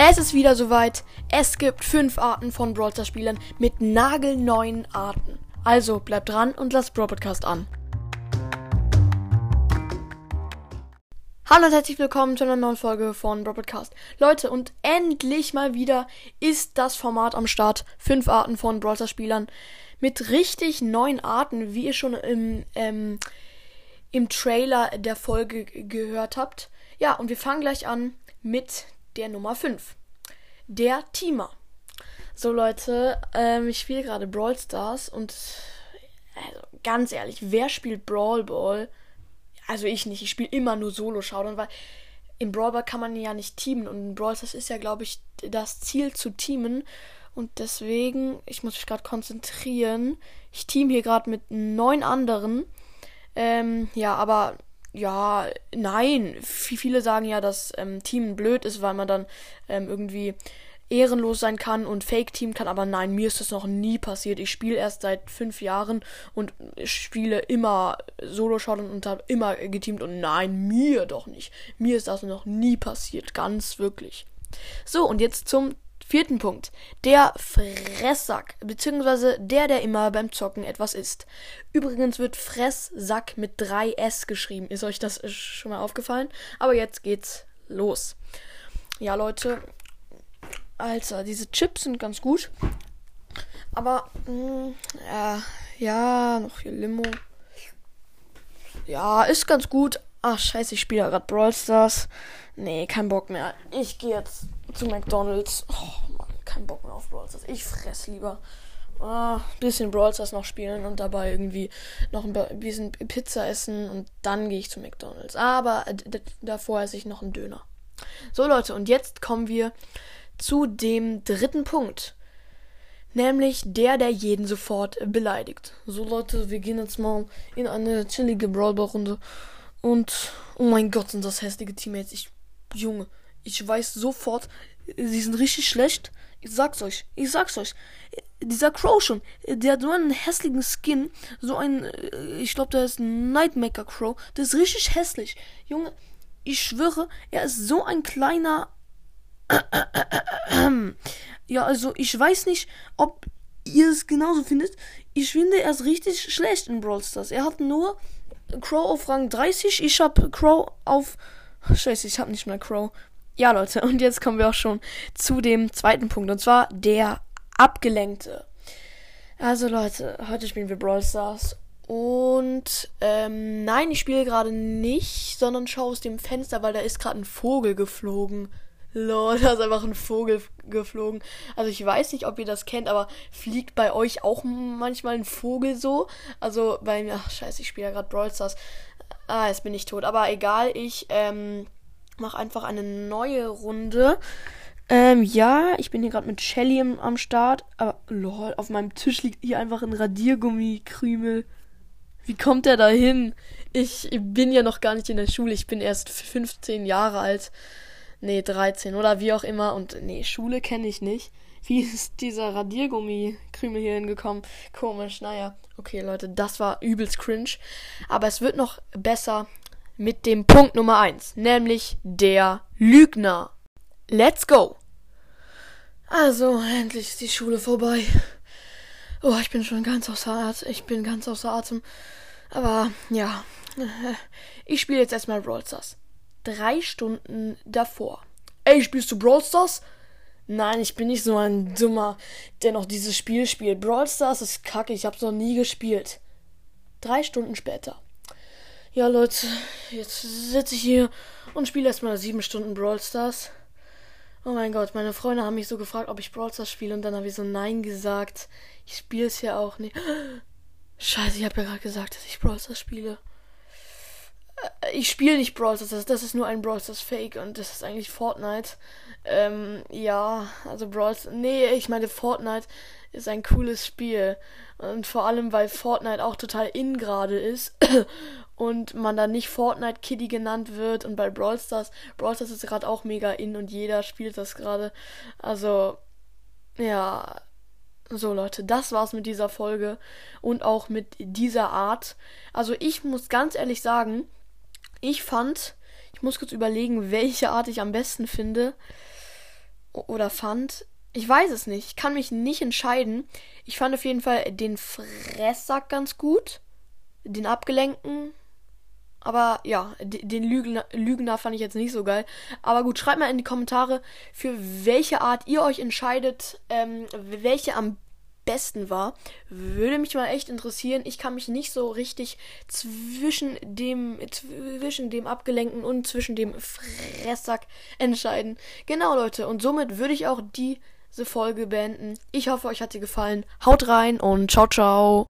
Es ist wieder soweit. Es gibt fünf Arten von Brawl Stars Spielern mit nagelneuen Arten. Also bleibt dran und lasst Brawl Podcast an. Hallo und herzlich willkommen zu einer neuen Folge von Brawl Podcast. Leute, und endlich mal wieder ist das Format am Start. Fünf Arten von Brawl Stars Spielern mit richtig neuen Arten, wie ihr schon im, ähm, im Trailer der Folge gehört habt. Ja, und wir fangen gleich an mit der Nummer 5. Der Teamer. So Leute, ähm, ich spiele gerade Brawl Stars und also, ganz ehrlich, wer spielt Brawl Ball? Also ich nicht, ich spiele immer nur Solo Showdown, weil im Brawl Ball kann man ja nicht teamen und in Brawl Stars ist ja, glaube ich, das Ziel zu teamen und deswegen, ich muss mich gerade konzentrieren. Ich team hier gerade mit neun anderen. Ähm, ja, aber ja, nein. Viele sagen ja, dass ähm, Team blöd ist, weil man dann ähm, irgendwie ehrenlos sein kann und Fake-Team kann, aber nein, mir ist das noch nie passiert. Ich spiele erst seit fünf Jahren und spiele immer Solo-Shot und habe immer geteamt und nein, mir doch nicht. Mir ist das noch nie passiert, ganz wirklich. So, und jetzt zum Vierten Punkt. Der Fresssack, beziehungsweise der, der immer beim Zocken etwas isst. Übrigens wird Fresssack mit 3S geschrieben. Ist euch das schon mal aufgefallen? Aber jetzt geht's los. Ja, Leute. Alter, diese Chips sind ganz gut. Aber, mh, mm, äh, ja, noch hier Limo. Ja, ist ganz gut. Ach, scheiße, ich spiele ja gerade Brawl Stars. Nee, kein Bock mehr. Ich gehe jetzt zu McDonalds. Oh Mann, kein Bock mehr auf Brawl Stars. Ich fress lieber. Ah, bisschen Brawl Stars noch spielen und dabei irgendwie noch ein bisschen Pizza essen und dann gehe ich zu McDonalds. Aber davor esse ich noch einen Döner. So Leute, und jetzt kommen wir zu dem dritten Punkt. Nämlich der, der jeden sofort beleidigt. So Leute, wir gehen jetzt mal in eine chillige Brawl Runde. Und, oh mein Gott, sind das hässliche Teammates. Ich, Junge, ich weiß sofort, sie sind richtig schlecht. Ich sag's euch, ich sag's euch. Dieser Crow schon, der hat so einen hässlichen Skin, so ein, äh, ich glaube, der ist ein Nightmaker Crow, der ist richtig hässlich. Junge, ich schwöre, er ist so ein kleiner. Ja, also ich weiß nicht, ob ihr es genauso findet. Ich finde, er ist richtig schlecht in Brawl Stars. Er hat nur Crow auf Rang 30, ich hab Crow auf. Scheiße, ich hab nicht mehr Crow. Ja, Leute, und jetzt kommen wir auch schon zu dem zweiten Punkt, und zwar der Abgelenkte. Also, Leute, heute spielen wir Brawl Stars. Und ähm, nein, ich spiele gerade nicht, sondern schaue aus dem Fenster, weil da ist gerade ein Vogel geflogen. Lol, da ist einfach ein Vogel geflogen. Also ich weiß nicht, ob ihr das kennt, aber fliegt bei euch auch manchmal ein Vogel so? Also bei mir, ach scheiße, ich spiele ja gerade Brawl Stars. Ah, jetzt bin ich tot. Aber egal, ich ähm, mach einfach eine neue Runde. Ähm, ja, ich bin hier gerade mit Shelly im, am Start. Aber, lol, auf meinem Tisch liegt hier einfach ein Radiergummikrümel. Wie kommt der da hin? Ich bin ja noch gar nicht in der Schule. Ich bin erst 15 Jahre alt. Nee, 13 oder wie auch immer. Und nee, Schule kenne ich nicht. Wie ist dieser Radiergummikrümel hier hingekommen? Komisch, naja. Okay, Leute, das war übelst cringe. Aber es wird noch besser mit dem Punkt Nummer 1, nämlich der Lügner. Let's go! Also, endlich ist die Schule vorbei. Oh, ich bin schon ganz außer Atem. Ich bin ganz außer Atem. Aber ja, ich spiele jetzt erstmal Brawl Stars. Drei Stunden davor. Ey, spielst du Brawl Stars? Nein, ich bin nicht so ein Dummer, der noch dieses Spiel spielt. Brawl Stars ist kacke, ich hab's noch nie gespielt. Drei Stunden später. Ja, Leute, jetzt sitze ich hier und spiele erstmal sieben Stunden Brawl Stars. Oh mein Gott, meine Freunde haben mich so gefragt, ob ich Brawl Stars spiele und dann habe ich so Nein gesagt. Ich spiele es ja auch nicht. Scheiße, ich habe ja gerade gesagt, dass ich Brawl Stars spiele. Ich spiele nicht Brawl Stars, das ist nur ein Brawl Stars Fake und das ist eigentlich Fortnite. Ähm, ja, also Brawl Stars. Nee, ich meine, Fortnite ist ein cooles Spiel. Und vor allem, weil Fortnite auch total in gerade ist und man dann nicht Fortnite Kitty genannt wird und bei Brawl Stars, Brawl Stars ist gerade auch mega in und jeder spielt das gerade. Also, ja. So Leute, das war's mit dieser Folge und auch mit dieser Art. Also ich muss ganz ehrlich sagen, ich fand, ich muss kurz überlegen, welche Art ich am besten finde. oder fand. Ich weiß es nicht. Ich kann mich nicht entscheiden. Ich fand auf jeden Fall den Fresssack ganz gut. Den abgelenkten. Aber ja, den Lügner, Lügner fand ich jetzt nicht so geil. Aber gut, schreibt mal in die Kommentare, für welche Art ihr euch entscheidet, ähm, welche am besten war. Würde mich mal echt interessieren. Ich kann mich nicht so richtig zwischen dem, zwischen dem Abgelenkten und zwischen dem Fresssack entscheiden. Genau, Leute. Und somit würde ich auch diese Folge beenden. Ich hoffe, euch hat sie gefallen. Haut rein und ciao, ciao.